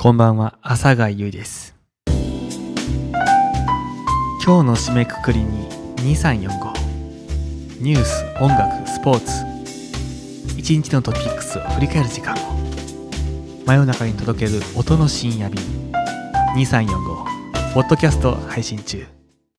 こんばんは、朝貝ゆいです。今日の締めくくりに2345。ニュース、音楽、スポーツ。一日のトピックスを振り返る時間を。真夜中に届ける音の深夜便。2345。ポッドキャスト配信中。